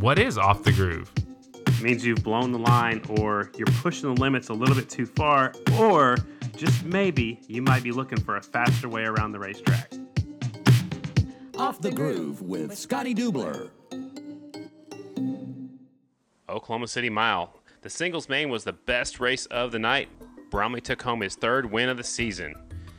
What is off the groove? It means you've blown the line or you're pushing the limits a little bit too far, or just maybe you might be looking for a faster way around the racetrack. Off the Groove with Scotty Dubler. Oklahoma City Mile. The singles main was the best race of the night. Bromley took home his third win of the season.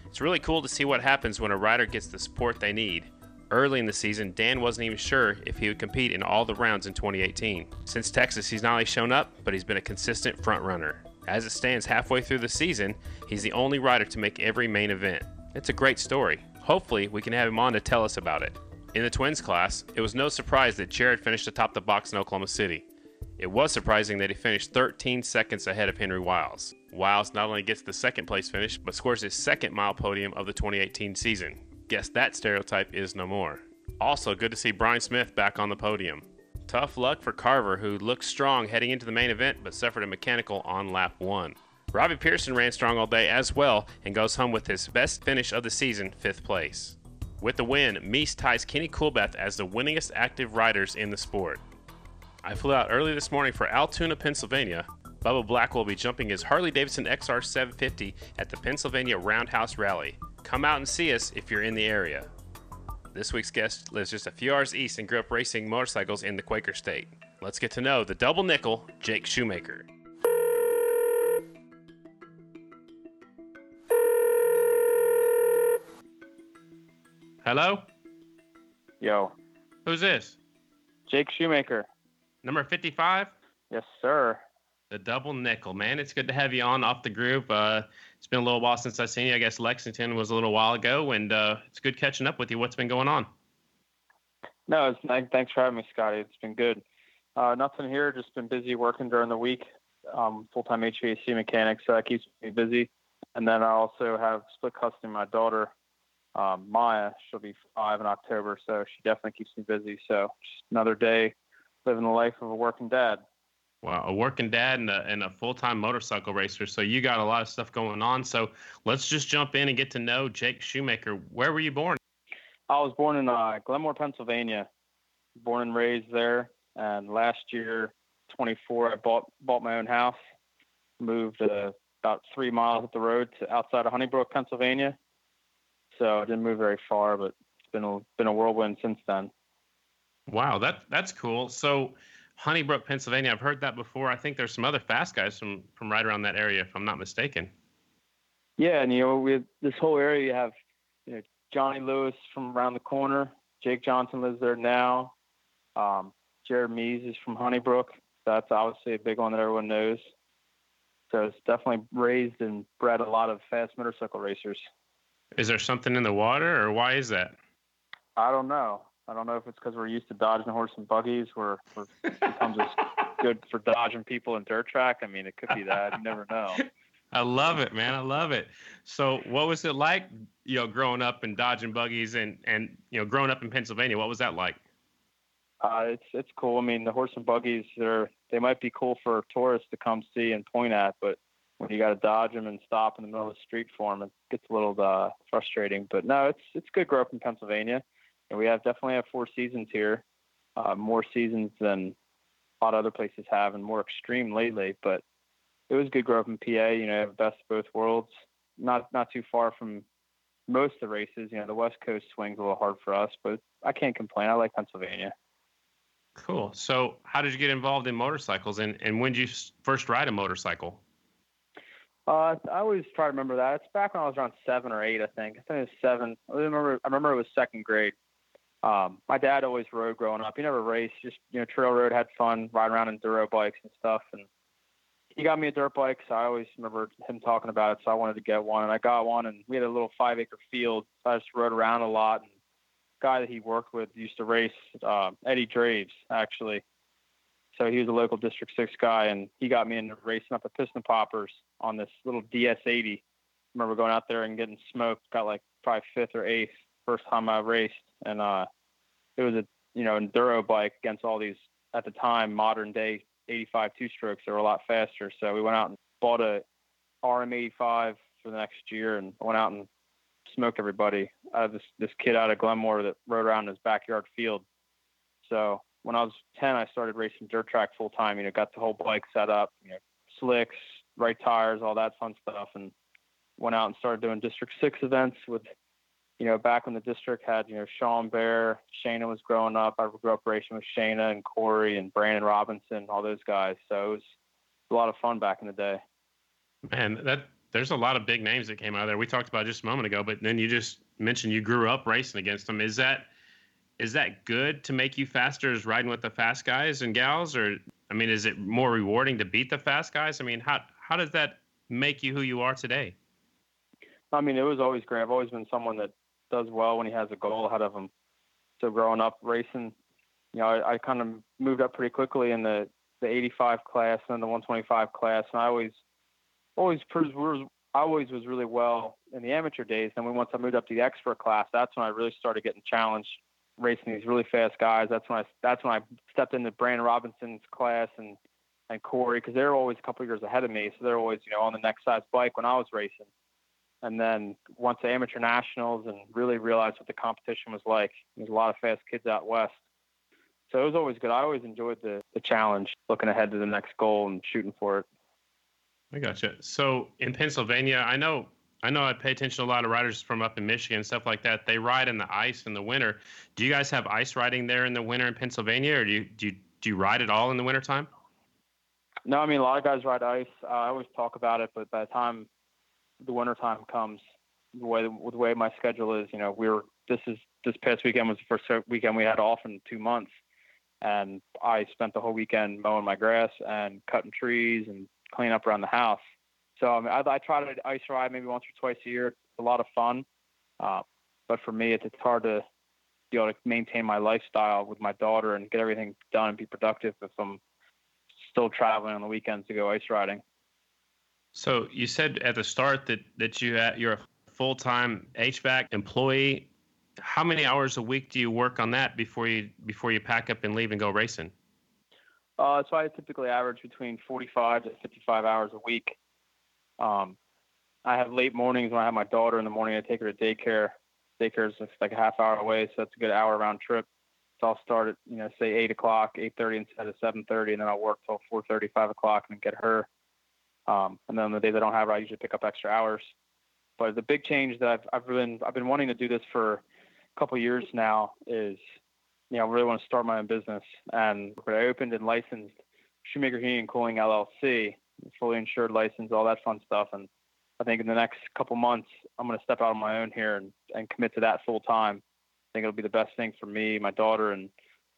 It's really cool to see what happens when a rider gets the support they need. Early in the season, Dan wasn't even sure if he would compete in all the rounds in 2018. Since Texas, he's not only shown up, but he's been a consistent front runner. As it stands halfway through the season, he's the only rider to make every main event. It's a great story. Hopefully, we can have him on to tell us about it. In the twins class, it was no surprise that Jared finished atop the box in Oklahoma City. It was surprising that he finished 13 seconds ahead of Henry Wiles. Wiles not only gets the second place finish, but scores his second mile podium of the 2018 season. Guess that stereotype is no more. Also, good to see Bryan Smith back on the podium. Tough luck for Carver, who looked strong heading into the main event but suffered a mechanical on lap 1. Robbie Pearson ran strong all day as well and goes home with his best finish of the season, 5th place. With the win, Mees ties Kenny Coolbeth as the winningest active riders in the sport. I flew out early this morning for Altoona, Pennsylvania. Bubba Black will be jumping his Harley Davidson XR 750 at the Pennsylvania Roundhouse Rally. Come out and see us if you're in the area. This week's guest lives just a few hours east and grew up racing motorcycles in the Quaker State. Let's get to know the double nickel, Jake Shoemaker. Hello? Yo, Who's this? Jake Shoemaker. Number 55? Yes, sir. The double nickel, man. It's good to have you on off the groove. Uh, it's been a little while since I've seen you. I guess Lexington was a little while ago, and uh, it's good catching up with you. What's been going on? No, it's nice. Thanks for having me, Scotty. It's been good. Uh, nothing here. Just been busy working during the week. Um, full-time HVAC mechanic, so that keeps me busy. And then I also have split custody my daughter, um, Maya. She'll be five in October, so she definitely keeps me busy. So just another day living the life of a working dad. Wow, a working dad and a, and a full time motorcycle racer. So you got a lot of stuff going on. So let's just jump in and get to know Jake Shoemaker. Where were you born? I was born in uh, Glenmoore, Pennsylvania. Born and raised there. And last year, 24, I bought bought my own house. Moved uh, about three miles up the road to outside of Honeybrook, Pennsylvania. So I didn't move very far, but it's been a, been a whirlwind since then. Wow, that that's cool. So Honeybrook, Pennsylvania. I've heard that before. I think there's some other fast guys from from right around that area, if I'm not mistaken. Yeah, and you know, we this whole area you have you know Johnny Lewis from around the corner. Jake Johnson lives there now. Um, Jared Mees is from Honeybrook. That's obviously a big one that everyone knows. So it's definitely raised and bred a lot of fast motorcycle racers. Is there something in the water, or why is that? I don't know. I don't know if it's because we're used to dodging horse and buggies, where it becomes as good for dodging people in dirt track. I mean, it could be that. You never know. I love it, man. I love it. So, what was it like, you know, growing up and dodging buggies and and you know, growing up in Pennsylvania? What was that like? Uh, it's it's cool. I mean, the horse and buggies they're they might be cool for tourists to come see and point at, but when you got to dodge them and stop in the middle of the street for them, it gets a little uh, frustrating. But no, it's it's good growing up in Pennsylvania, and we have definitely have four seasons here, uh, more seasons than a lot of other places have, and more extreme lately. But it was good growing up in PA. You know, have best of both worlds. Not not too far from most of the races. You know, the West Coast swings a little hard for us, but I can't complain. I like Pennsylvania. Cool. So, how did you get involved in motorcycles, and and when did you first ride a motorcycle? Uh, I always try to remember that. It's back when I was around seven or eight, I think. I think it was seven. I remember. I remember it was second grade. Um, my dad always rode growing up. He never raced, just you know, trail road, had fun, riding around in enduro bikes and stuff. And he got me a dirt bike, so I always remember him talking about it. So I wanted to get one, and I got one. And we had a little five acre field, so I just rode around a lot. And the guy that he worked with used to race uh, Eddie Draves, actually. So he was a local District Six guy, and he got me into racing up at Piston Poppers on this little DS80. I remember going out there and getting smoked. Got like probably fifth or eighth first time I raced, and uh, it was a you know enduro bike against all these at the time modern day 85 two strokes. They were a lot faster. So we went out and bought a RM85 for the next year, and went out and smoked everybody. I had this this kid out of Glenmoore that rode around in his backyard field. So when I was 10, I started racing dirt track full time. You know, got the whole bike set up, you know, slicks, right tires, all that fun stuff, and went out and started doing District Six events with, you know, back when the district had, you know, Sean Bear, Shayna was growing up. I grew up racing with Shayna and Cory and Brandon Robinson, all those guys. So it was a lot of fun back in the day. Man, that there's a lot of big names that came out of there. We talked about just a moment ago, but then you just mentioned you grew up racing against them. Is that is that good to make you faster as riding with the fast guys and gals or I mean is it more rewarding to beat the fast guys? I mean, how how does that make you who you are today? I mean, it was always great. I've always been someone that does well when he has a goal ahead of him. So growing up racing, you know, I, I kind of moved up pretty quickly in the the 85 class and the 125 class, and I always always was I always was really well in the amateur days. And when once I moved up to the expert class, that's when I really started getting challenged racing these really fast guys. That's when I that's when I stepped into Brandon Robinson's class and and Cory because they're always a couple years ahead of me, so they're always you know on the next size bike when I was racing. And then once the amateur nationals and really realized what the competition was like, there's a lot of fast kids out west. So it was always good. I always enjoyed the the challenge, looking ahead to the next goal and shooting for it. I gotcha. So in Pennsylvania, I know I know I pay attention to a lot of riders from up in Michigan and stuff like that. They ride in the ice in the winter. Do you guys have ice riding there in the winter in Pennsylvania, or do you do you, do you ride at all in the wintertime? No, I mean a lot of guys ride ice. Uh, I always talk about it, but by the time the wintertime comes, the way the way my schedule is, you know, we were this is this past weekend was the first weekend we had off in two months, and I spent the whole weekend mowing my grass and cutting trees and cleaning up around the house. So I, mean, I, I try to ice ride maybe once or twice a year. It's a lot of fun, uh, but for me, it's, it's hard to be able to maintain my lifestyle with my daughter and get everything done and be productive if I'm still traveling on the weekends to go ice riding. So you said at the start that that you you're a full time HVAC employee. How many hours a week do you work on that before you before you pack up and leave and go racing? Uh, so I typically average between 45 to 55 hours a week. Um, I have late mornings when I have my daughter in the morning. I take her to daycare. Daycare is like a half hour away, so that's a good hour round trip. So I'll start at you know say eight o'clock, eight thirty instead of seven thirty, and then I'll work till four thirty, five o'clock, and get her. Um, and then the days I don't have her, I usually pick up extra hours. But the big change that I've I've been I've been wanting to do this for a couple years now is you know, I really want to start my own business. And I opened and licensed Shoemaker Heating and Cooling LLC, fully insured license, all that fun stuff. And I think in the next couple months, I'm going to step out on my own here and, and commit to that full time. I think it'll be the best thing for me, my daughter, and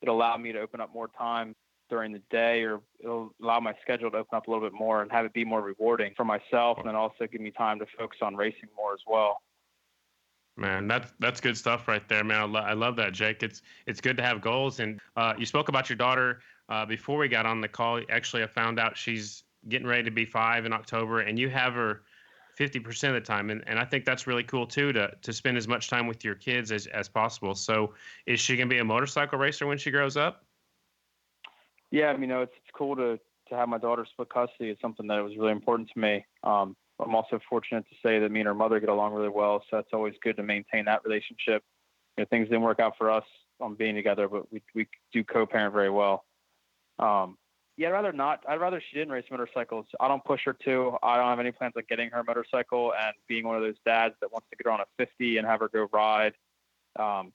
it'll allow me to open up more time during the day or it'll allow my schedule to open up a little bit more and have it be more rewarding for myself and then also give me time to focus on racing more as well. Man, that's that's good stuff right there, man. I, lo- I love that, Jake. It's it's good to have goals. And uh, you spoke about your daughter uh, before we got on the call. Actually, I found out she's getting ready to be five in October, and you have her fifty percent of the time. And and I think that's really cool too to to spend as much time with your kids as as possible. So, is she gonna be a motorcycle racer when she grows up? Yeah, I mean, you know, it's it's cool to to have my daughter split custody. It's something that was really important to me. Um, I'm also fortunate to say that me and her mother get along really well, so it's always good to maintain that relationship. You know, things didn't work out for us on being together, but we we do co-parent very well. Um, yeah, I'd rather not. I'd rather she didn't race motorcycles. I don't push her to. I don't have any plans on getting her a motorcycle and being one of those dads that wants to get her on a 50 and have her go ride. Um,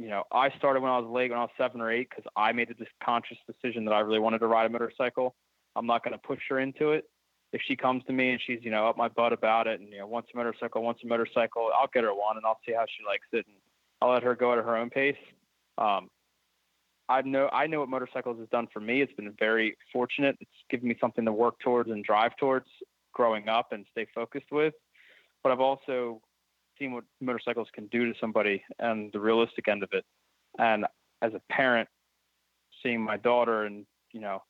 you know, I started when I was late, when I was seven or eight, because I made the conscious decision that I really wanted to ride a motorcycle. I'm not going to push her into it. If she comes to me and she's you know up my butt about it and you know wants a motorcycle wants a motorcycle i'll get her one and i'll see how she likes it and i'll let her go at her own pace. Um, i know i know what motorcycles has done for me. It's been very fortunate. It's given me something to work towards and drive towards growing up and stay focused with. But i've also seen what motorcycles can do to somebody and the realistic end of it and as a parent seeing my daughter and you know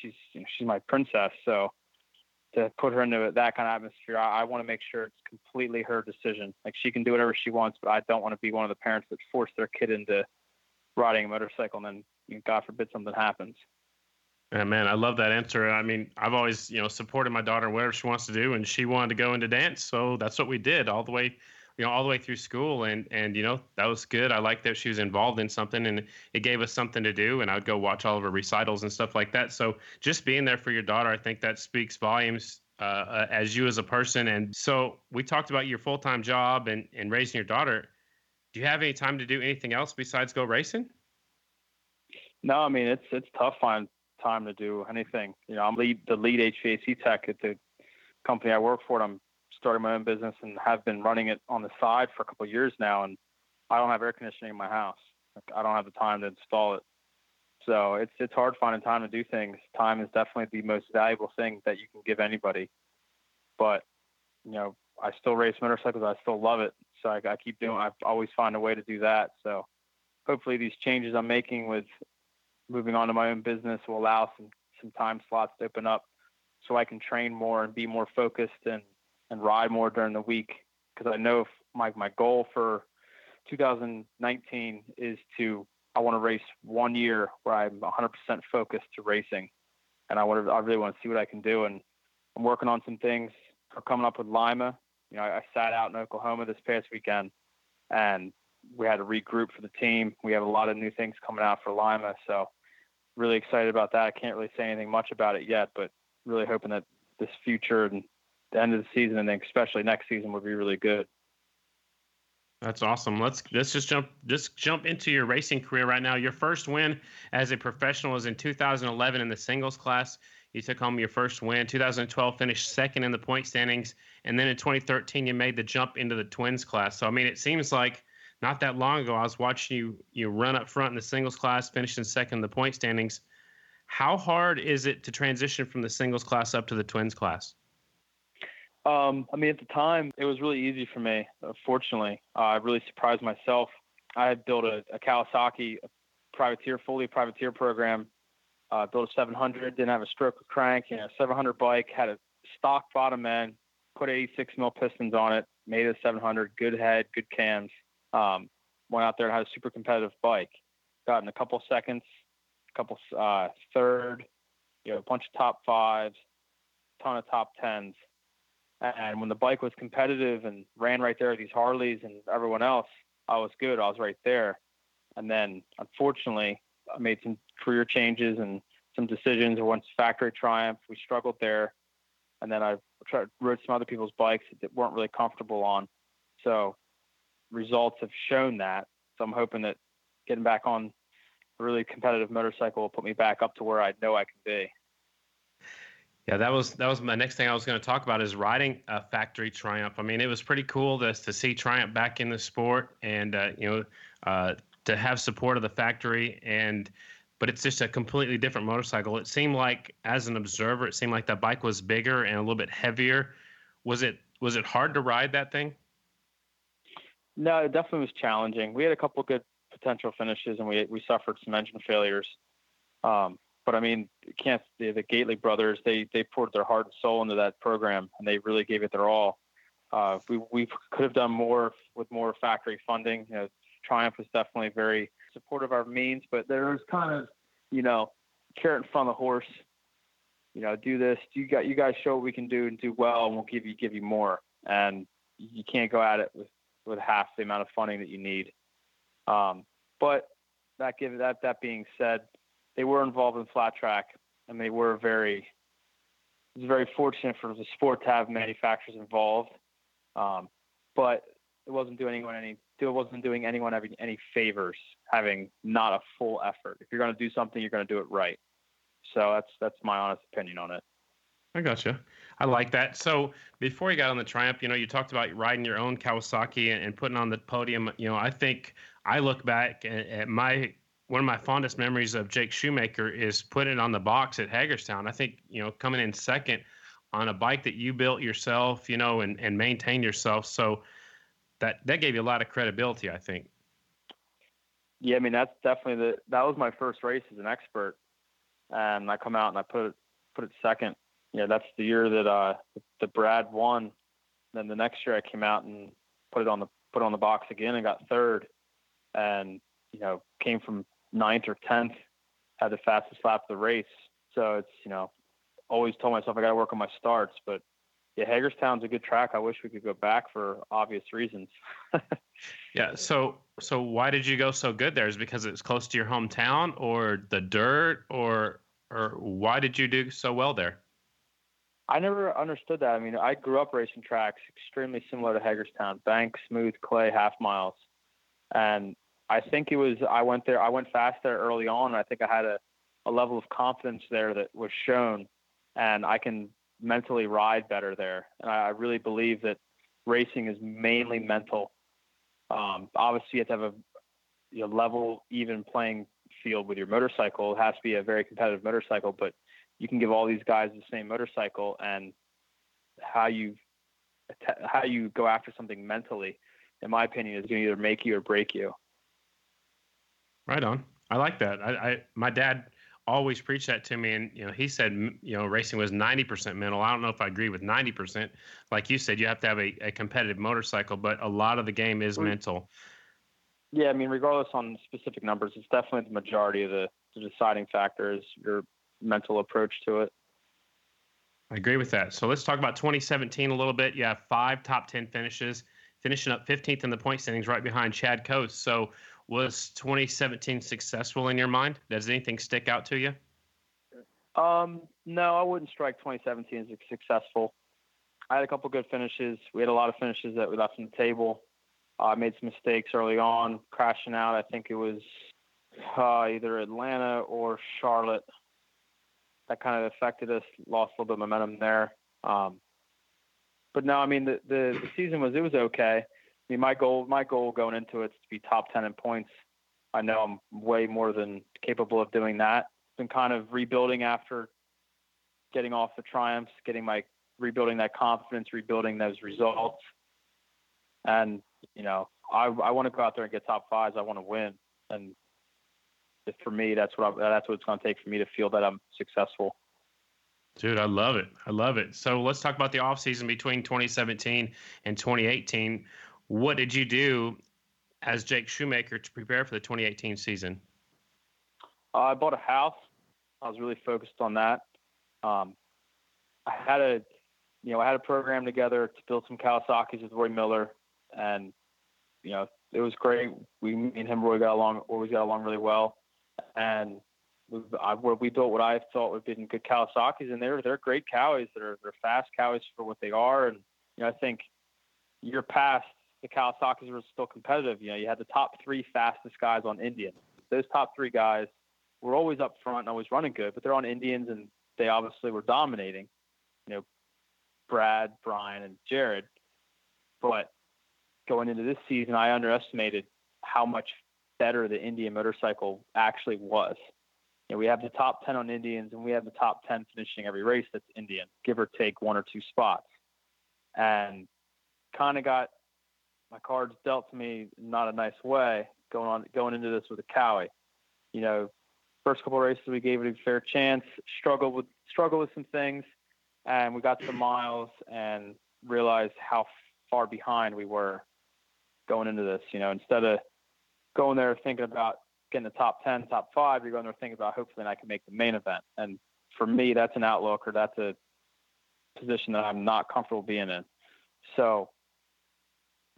she's you know, she's my princess so to put her into that kind of atmosphere, I, I want to make sure it's completely her decision. Like she can do whatever she wants, but I don't want to be one of the parents that force their kid into riding a motorcycle and then, you know, God forbid, something happens. Yeah, man, I love that answer. I mean, I've always, you know, supported my daughter whatever she wants to do, and she wanted to go into dance, so that's what we did all the way, you know all the way through school and and you know that was good. I liked that she was involved in something and it gave us something to do and i'd go watch all of her recitals and stuff like that. So just being there for your daughter i think that speaks volumes uh, uh, as you as a person. And so we talked about your full-time job and and raising your daughter. Do you have any time to do anything else besides go racing? No i mean it's it's tough finding time to do anything. You know i'm lead the lead hvac tech at the company i work for and i'm started my own business and have been running it on the side for a couple years now. And I don't have air conditioning in my house. I don't have the time to install it. So it's it's hard finding time to do things. Time is definitely the most valuable thing that you can give anybody. But you know, I still race motorcycles. I still love it. So I, I keep doing. I always find a way to do that. So hopefully these changes I'm making with moving on to my own business will allow some some time slots to open up so I can train more and be more focused and and ride more during the week because I know my my goal for 2019 is to I want to race one year where I'm 100% focused to racing, and I want to I really want to see what I can do, and I'm working on some things for coming up with Lima. You know, I, I sat out in Oklahoma this past weekend, and we had to regroup for the team. We have a lot of new things coming out for Lima, so really excited about that. I can't really say anything much about it yet, but really hoping that this future and the end of the season and then especially next season would be really good. That's awesome. Let's let's just jump just jump into your racing career right now. Your first win as a professional was in 2011 in the singles class. You took home your first win. 2012 finished second in the point standings, and then in 2013 you made the jump into the twins class. So I mean, it seems like not that long ago I was watching you you run up front in the singles class, finishing second in the point standings. How hard is it to transition from the singles class up to the twins class? Um, I mean, at the time, it was really easy for me. Uh, fortunately, uh, I really surprised myself. I had built a, a Kawasaki a privateer, fully privateer program. Uh, built a 700, didn't have a stroke or crank. You know, 700 bike had a stock bottom end, put 86 mil pistons on it, made a 700, good head, good cams. Um, went out there and had a super competitive bike. Got in a couple seconds, a couple uh, third, you know, a bunch of top fives, ton of top tens. And when the bike was competitive and ran right there with these Harleys and everyone else, I was good. I was right there. And then unfortunately, I made some career changes and some decisions. To factory triumph. We struggled there. And then I tried rode some other people's bikes that weren't really comfortable on. So results have shown that. So I'm hoping that getting back on a really competitive motorcycle will put me back up to where I know I can be. Yeah, that was that was my next thing I was going to talk about is riding a factory Triumph. I mean, it was pretty cool to to see Triumph back in the sport, and uh, you know, uh, to have support of the factory, and but it's just a completely different motorcycle. It seemed like, as an observer, it seemed like the bike was bigger and a little bit heavier. Was it was it hard to ride that thing? No, it definitely was challenging. We had a couple good potential finishes, and we we suffered some engine failures. Um, but I mean, can't the, the Gately brothers? They they poured their heart and soul into that program, and they really gave it their all. Uh, we we could have done more with more factory funding. You know, Triumph was definitely very supportive of our means, but there was kind of, you know, carrot in front of the horse. You know, do this. You got you guys show what we can do and do well, and we'll give you give you more. And you can't go at it with with half the amount of funding that you need. Um, but that give that that being said, they were involved in flat track, and they were very it was very fortunate for the sport to have manufacturers involved. Um, but it wasn't doing anyone any it wasn't doing anyone having any favors having not a full effort. If you're going to do something, you're going to do it right. So that's that's my honest opinion on it. I gotcha. I like that. So before you got on the Triumph, you know, you talked about riding your own Kawasaki and, and putting on the podium. You know, I think I look back at, at my one of my fondest memories of Jake Shoemaker is putting on the box at Hagerstown. I think, you know, coming in second on a bike that you built yourself, you know, and, and maintained yourself. So that that gave you a lot of credibility, I think. Yeah, I mean that's definitely the that was my first race as an expert. And I come out and I put it put it second. Yeah, that's the year that uh the Brad won. Then the next year I came out and put it on the put it on the box again and got third. And, you know, came from ninth or tenth, had the fastest lap of the race. So it's you know always told myself I got to work on my starts, but yeah, Hagerstown's a good track. I wish we could go back for obvious reasons. yeah. So, so why did you go so good there? Is it because it's close to your hometown, or the dirt, or or why did you do so well there? I never understood that. I mean, I grew up racing tracks extremely similar to Hagerstown, bank, smooth, clay, half miles, and I think it was I went there. I went fast there early on. I think I had a, a level of confidence there that was shown, and I can mentally ride better there. And I, really believe that racing is mainly mental. Um, obviously, you have to have a level, even playing field with your motorcycle. It has to be a very competitive motorcycle, but you can give all these guys the same motorcycle, and how you how you go after something mentally, in my opinion, is going to either make you or break you. Right on. I like that. I, I my dad always preached that to me, and you know, he said you know racing was ninety percent mental. I don't know if I agree with ninety percent. Like you said, you have to have a, a competitive motorcycle, but a lot of the game is mm. mental. Yeah, I mean, regardless on specific numbers, it's definitely the majority of the, the deciding factor is your mental approach to it. I agree with that. So let's talk about 2017 a little bit. You have five top 10 finishes, finishing up 15th in the point standings right behind Chad Cose. So was 2017 successful in your mind? Does anything stick out to you? Um, no, I wouldn't strike 2017 as successful. I had a couple good finishes. We had a lot of finishes that we left on the table. Uh, I made some mistakes early on, crashing out. I think it was uh, either Atlanta or Charlotte that kind of affected us. Lost a little bit of momentum there. Um, but no, I mean the, the, the season was it was okay. I mean, my goal, my goal going into it is to be top 10 in points. I know I'm way more than capable of doing that. Been kind of rebuilding after getting off the triumphs, getting my rebuilding that confidence, rebuilding those results. And, you know, I, I want to go out there and get top fives. I want to win. And for me, that's what I, that's what it's going to take for me to feel that I'm successful. Dude, I love it. I love it. So let's talk about the offseason between 2017 and 2018. What did you do as Jake Shoemaker to prepare for the 2018 season? I bought a house. I was really focused on that. Um, I had a, you know, I had a program together to build some Kawasaki's with Roy Miller, and you know, it was great. We, me and him, Roy, got along, always got along really well, and we, I, we built what I thought would be good Kawasaki's, and they're they're great cowies. They're they're fast cowies for what they are, and you know, I think year past the Kawasaki's were still competitive. You know, you had the top three fastest guys on Indian. Those top three guys were always up front and always running good, but they're on Indians and they obviously were dominating. You know, Brad, Bryan, and Jared. But going into this season, I underestimated how much better the Indian motorcycle actually was. You know, we have the top 10 on Indians and we have the top 10 finishing every race that's Indian, give or take one or two spots. And kind of got my cards dealt to me not a nice way going on going into this with a Cowie. You know, first couple races we gave it a fair chance, struggled with struggled with some things, and we got the miles and realized how far behind we were going into this. You know, instead of going there thinking about getting the top ten, top five, you're going there thinking about hopefully I can make the main event. And for me, that's an outlook or that's a position that I'm not comfortable being in. So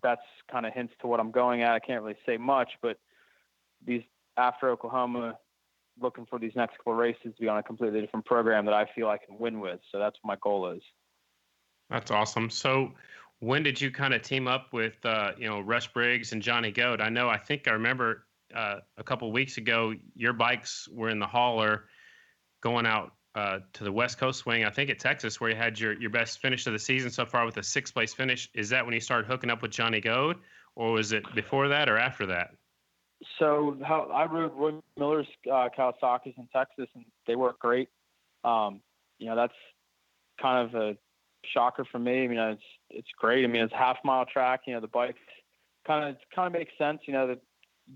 that's kind of hints to what I'm going at. I can't really say much, but these after Oklahoma, looking for these next couple races to be on a completely different program that I feel I can win with. So that's what my goal is. That's awesome. So when did you kind of team up with uh, you know Russ Briggs and Johnny Goad? I know I think I remember uh, a couple weeks ago your bikes were in the hauler going out uh, to the West Coast swing. I think at Texas, where you had your, your best finish of the season so far with a sixth place finish. Is that when you started hooking up with Johnny Goad, or was it before that or after that? So how I rode Roy Miller's uh, Kawasaki's in Texas, and they work great. Um, you know, that's kind of a shocker for me. I mean, it's it's great. I mean, it's half mile track. You know, the bike kind of kind of makes sense. You know, to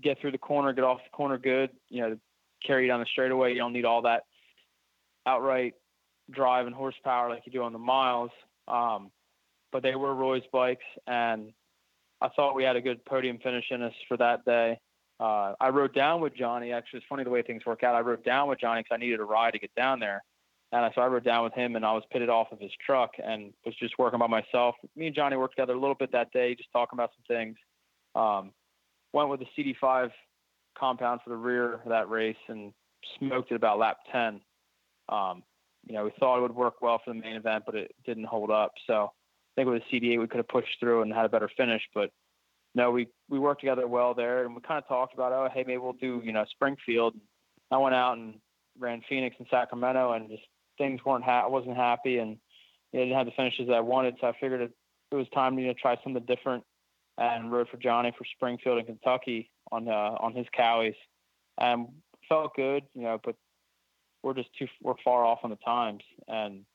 get through the corner, get off the corner good. You know, carry down the straightaway. You don't need all that outright drive and horsepower like you do on the miles. Um, but they were Roy's bikes, and I thought we had a good podium finish in us for that day. Uh, I rode down with Johnny. Actually, it's funny the way things work out. I rode down with Johnny because I needed a ride to get down there. And so I rode down with him, and I was pitted off of his truck and was just working by myself. Me and Johnny worked together a little bit that day, just talking about some things. Um, went with the CD5 compound for the rear of that race and smoked it about lap 10. Um, you know, we thought it would work well for the main event, but it didn't hold up. So I think with the CD8 we could have pushed through and had a better finish. But no, we we worked together well there, and we kind of talked about, oh, hey, maybe we'll do you know Springfield. I went out and ran Phoenix and Sacramento, and just things weren't ha- I wasn't happy, and you know, didn't have the finishes I wanted. So I figured it, it was time to you know try something different, and rode for Johnny for Springfield and Kentucky on uh, on his cowies, and felt good, you know, but we're just too we're far off on the times, and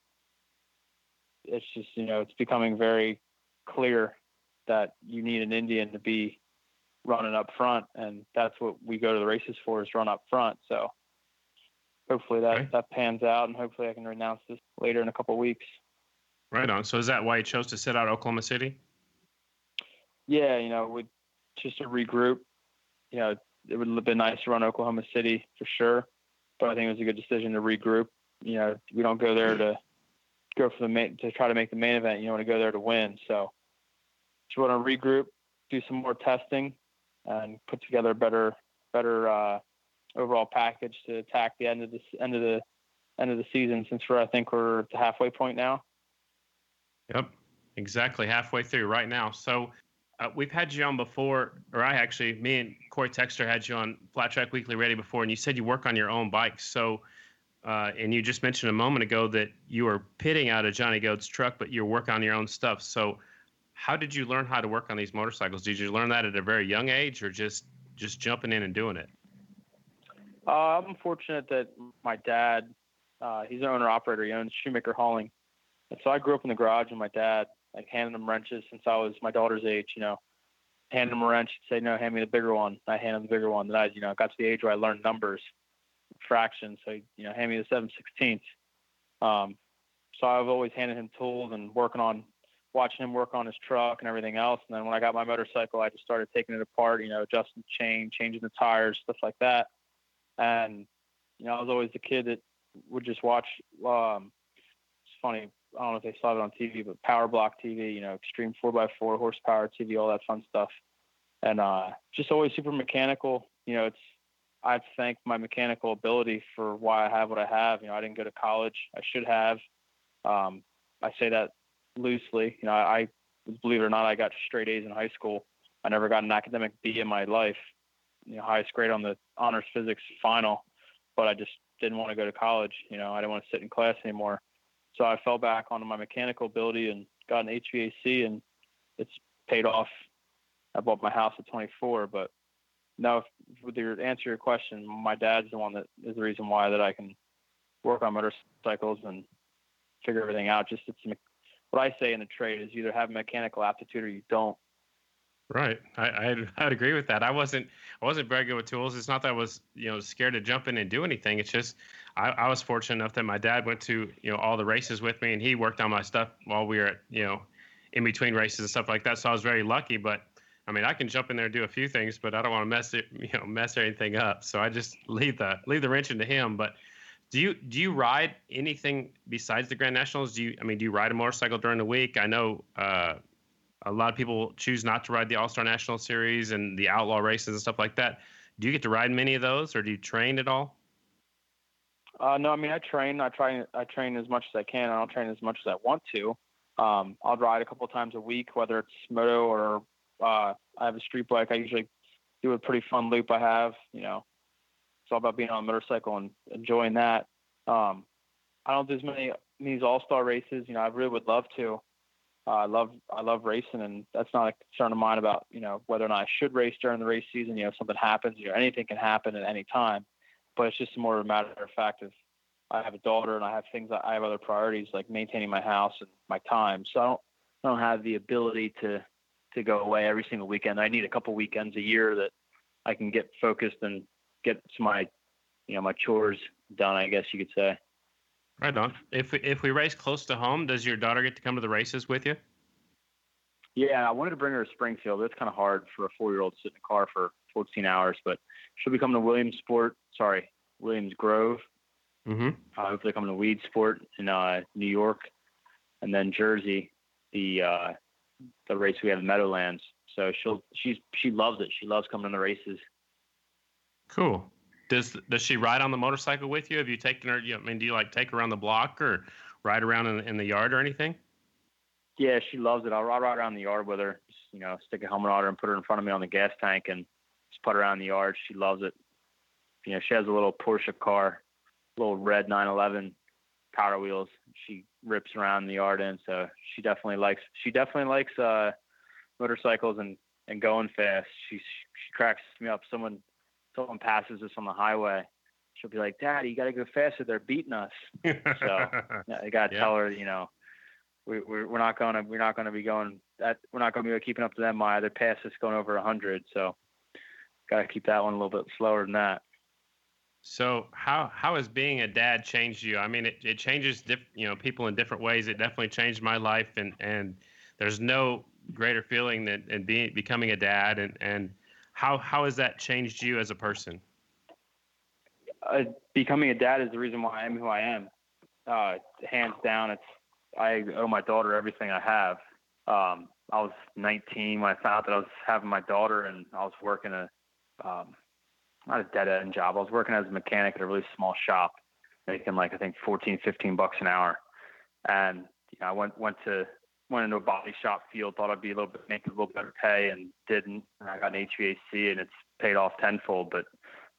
it's just you know it's becoming very clear that you need an Indian to be running up front, and that's what we go to the races for is run up front. So hopefully that that pans out, and hopefully I can announce this later in a couple of weeks. Right on. So is that why you chose to sit out Oklahoma City? Yeah, you know, just to regroup. You know, it would have been nice to run Oklahoma City for sure, but I think it was a good decision to regroup. You know, we don't go there to go for the main to try to make the main event. You want to go there to win. So just want to regroup, do some more testing, and put together a better better uh, overall package to attack the end of this end of the end of the season. Since we're I think we're at the halfway point now. Yep, exactly halfway through right now. So uh, we've had you on before, or I actually, me and Cory Texter had you on Flat Track Weekly Ready before, and you said you work on your own bikes. So, uh, and you just mentioned a moment ago that you were pitting out of Johnny Goad's truck, but you're working on your own stuff. So, how did you learn how to work on these motorcycles? Did you learn that at a very young age, or just just jumping in and doing it? Uh, I'm fortunate that my dad, uh, he's an owner operator. He owns Shoemaker Hauling, and so I grew up in the garage with my dad, like handing him wrenches since I was my daughter's age. You know, hand him a wrench, say no, hand me the bigger one. I hand him the bigger one. Then I, you know, got to the age where I learned numbers, fractions. So you know, hand me the seven sixteenths. Um, so I've always handed him tools and working on watching him work on his truck and everything else. And then when I got my motorcycle, I just started taking it apart, you know, adjusting the chain, changing the tires, stuff like that. And, you know, I was always the kid that would just watch, um, it's funny. I don't know if they saw it on TV, but Power Block TV, you know, extreme four by four horsepower TV, all that fun stuff. And, uh, just always super mechanical. You know, it's, I thank my mechanical ability for why I have what I have. You know, I didn't go to college. I should have. Um, I say that loosely. You know, I, I believe it or not, I got straight A's in high school. I never got an academic B in my life. You know, highest grade on the honors physics final, but I just didn't want to go to college. You know, I didn't want to sit in class anymore. So I fell back onto my mechanical ability and got an HVAC, and it's paid off. I bought my house at 24, but now if, with your answer your question, my dad's the one that is the reason why that I can work on motorcycles and figure everything out. Just it's what I say in the trade is either have mechanical aptitude or you don't. Right. I, I'd, I'd agree with that. I wasn't I wasn't very good with tools. It's not that I was you know scared to jump in and do anything. It's just I, I was fortunate enough that my dad went to you know all the races with me and he worked on my stuff while we were at you know in between races and stuff like that. So I was very lucky. But I mean I can jump in there and do a few things, but I don't want to mess it you know mess anything up. So I just leave the leave the wrench into him. But do you do you ride anything besides the Grand Nationals? Do you I mean do you ride a motorcycle during the week? I know. Uh, a lot of people choose not to ride the All Star National Series and the Outlaw races and stuff like that. Do you get to ride many of those, or do you train at all? Uh, no, I mean I train. I try. I train as much as I can. I don't train as much as I want to. Um, I'll ride a couple of times a week, whether it's moto or uh, I have a street bike. I usually do a pretty fun loop I have. You know, it's all about being on a motorcycle and enjoying that. Um, I don't do as many these All Star races. You know, I really would love to. Uh, I love I love racing, and that's not a concern of mine about you know whether or not I should race during the race season. You know, something happens, you know, anything can happen at any time. But it's just more of a matter of fact of I have a daughter and I have things I have other priorities like maintaining my house and my time. So I don't I don't have the ability to to go away every single weekend. I need a couple weekends a year that I can get focused and get my you know my chores done. I guess you could say. Right on. If we, if we race close to home, does your daughter get to come to the races with you? Yeah, I wanted to bring her to Springfield. It's kind of hard for a four-year-old to sit in a car for 14 hours, but she'll be coming to Williamsport. Sorry, Williams Grove, Mm-hmm. Uh, hopefully, coming to Weedsport in uh, New York, and then Jersey, the uh, the race we have in Meadowlands. So she'll she's she loves it. She loves coming to the races. Cool. Does does she ride on the motorcycle with you? Have you taken her? You know, I mean, do you like take her around the block or ride around in, in the yard or anything? Yeah, she loves it. I'll ride around the yard with her. Just, you know, stick a helmet on her and put her in front of me on the gas tank and just put her around the yard. She loves it. You know, she has a little Porsche car, little red 911 power wheels. She rips around the yard in, so she definitely likes. She definitely likes uh, motorcycles and and going fast. She she cracks me up. Someone someone passes us on the highway, she'll be like, "Daddy, you got to go faster. They're beating us." So I got to Yeah. tell her, you know, we, we're we're not gonna we're not gonna be going that we're not gonna be keeping up to them either. Past us going over hundred, so got to keep that one a little bit slower than that. So how how has being a dad changed you? I mean, it, it changes diff, you know people in different ways. It definitely changed my life, and and there's no greater feeling than, than being becoming a dad. And and how how has that changed you as a person? uh, becoming a dad is the reason why I am who I am. Uh, hands down, it's I owe my daughter everything I have. Um, I was 19 when I found out that I was having my daughter, and I was working a um, not a dead end job. I was working as a mechanic at a really small shop, making like I think 14, 15 bucks an hour. And you know, I went went to went into a body shop field, thought I'd be a little bit making a little better pay, and didn't. And I got an HVAC, and it's paid off tenfold. But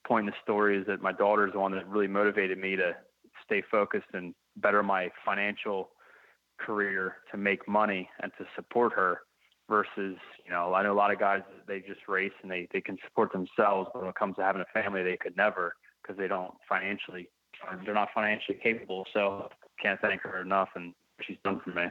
point in the story is that my daughter is the one that really motivated me to stay focused and better my financial career to make money and to support her versus you know i know a lot of guys they just race and they, they can support themselves but when it comes to having a family they could never because they don't financially they're not financially capable so can't thank her enough and she's done for me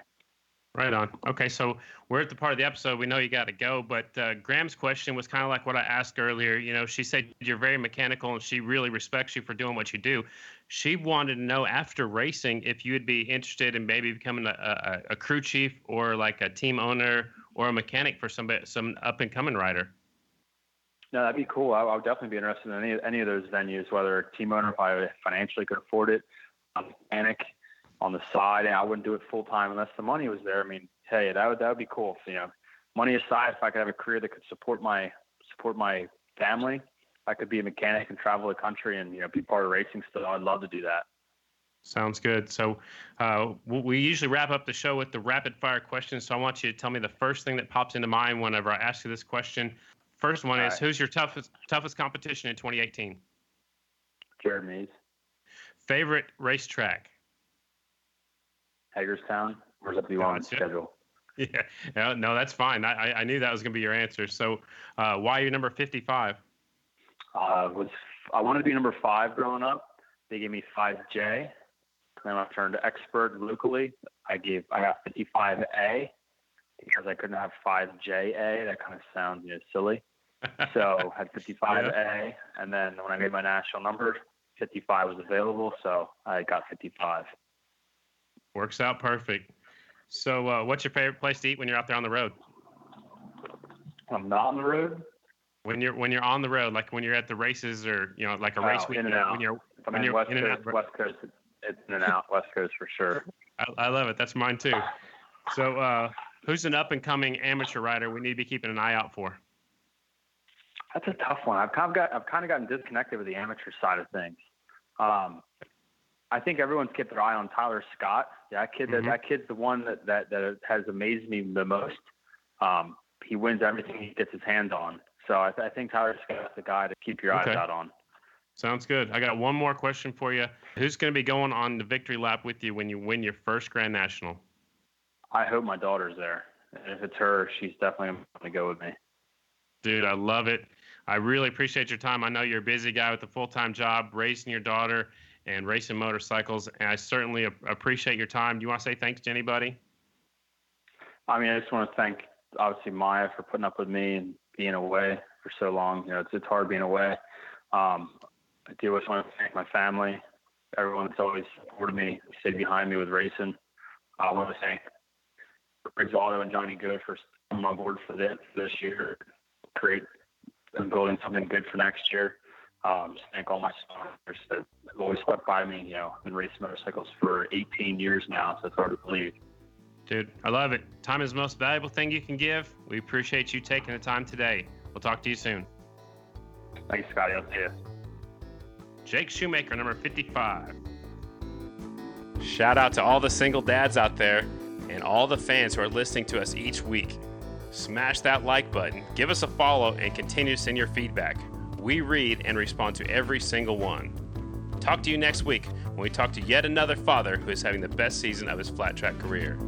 Right on. Okay, so we're at the part of the episode. We know you got to go, but uh, Graham's question was kind of like what I asked earlier. You know, she said you're very mechanical and she really respects you for doing what you do. She wanted to know after racing if you would be interested in maybe becoming a, a, a crew chief or like a team owner or a mechanic for somebody, some up and coming rider. No, that'd be cool. I, I would definitely be interested in any any of those venues, whether team owner if I financially could afford it, mechanic on the side, and I wouldn't do it full time unless the money was there. I mean, hey, that would that would be cool. You know, money aside, if I could have a career that could support my support my family, if I could be a mechanic and travel the country and you know be part of racing still. I'd love to do that. Sounds good. So uh, we usually wrap up the show with the rapid fire questions. So I want you to tell me the first thing that pops into mind whenever I ask you this question. First one All is right. who's your toughest toughest competition in 2018? Jared Mees, Favorite racetrack? Hagerstown. Up you on the Gotcha. schedule? Yeah, no, no, that's fine. I, I- knew that was going to be your answer. So, uh, why are you number 55? Uh, was I wanted to be number five growing up. They gave me five J. Then I turned to expert locally. I gave I got 55A because I couldn't have 5JA. That kind of sounds you know, silly. So I had 55A, and then when I made my national number, 55 was available, so I got 55. Works out perfect. So, uh, what's your favorite place to eat when you're out there on the road? I'm not on the road. When you're when you're on the road, like when you're at the races or you know, like a race Oh, week. In and Out. When you're, I'm when in you're West Coast, out- West Coast, it's in and out. West Coast for sure. I, I love it. That's mine too. So, uh, who's an up and coming amateur rider we need to be keeping an eye out for? That's a tough one. I've kind of got I've kind of gotten disconnected with the amateur side of things. Um, I think everyone's kept their eye on Tyler Scott. That kid, Mhm. that, that kid's the one that, that that has amazed me the most. Um, he wins everything he gets his hands on. So I, th- I think Tyler Scott's the guy to keep your eyes Okay. out on. Sounds good. I got one more question for you. Who's going to be going on the victory lap with you when you win your first Grand National? I hope my daughter's there. And if it's her, she's definitely going to go with me. Dude, I love it. I really appreciate your time. I know you're a busy guy with a full time job, raising your daughter and racing motorcycles, and I certainly ap- appreciate your time. Do you want to say thanks to anybody? I mean, I just want to thank obviously Maya for putting up with me and being away for so long. You know, it's, it's hard being away. Um, I do just want to thank my family, everyone that's always supported me, stayed behind me with racing. I want to thank Briggs Auto and Johnny Goad for coming on board for this, this year, create and building something good for next year. Um, just thank all my sponsors that have always stuck by me. You know, I've been racing motorcycles for 18 years now, so it's hard to believe. Dude, I love it. Time is the most valuable thing you can give. We appreciate you taking the time today. We'll talk to you soon. Thanks, Scotty. I'll see you. Jake Shoemaker, number 55. Shout out to all the single dads out there and all the fans who are listening to us each week. Smash that like button, give us a follow, and continue to send your feedback. We read and respond to every single one. Talk to you next week when we talk to yet another father who is having the best season of his flat track career.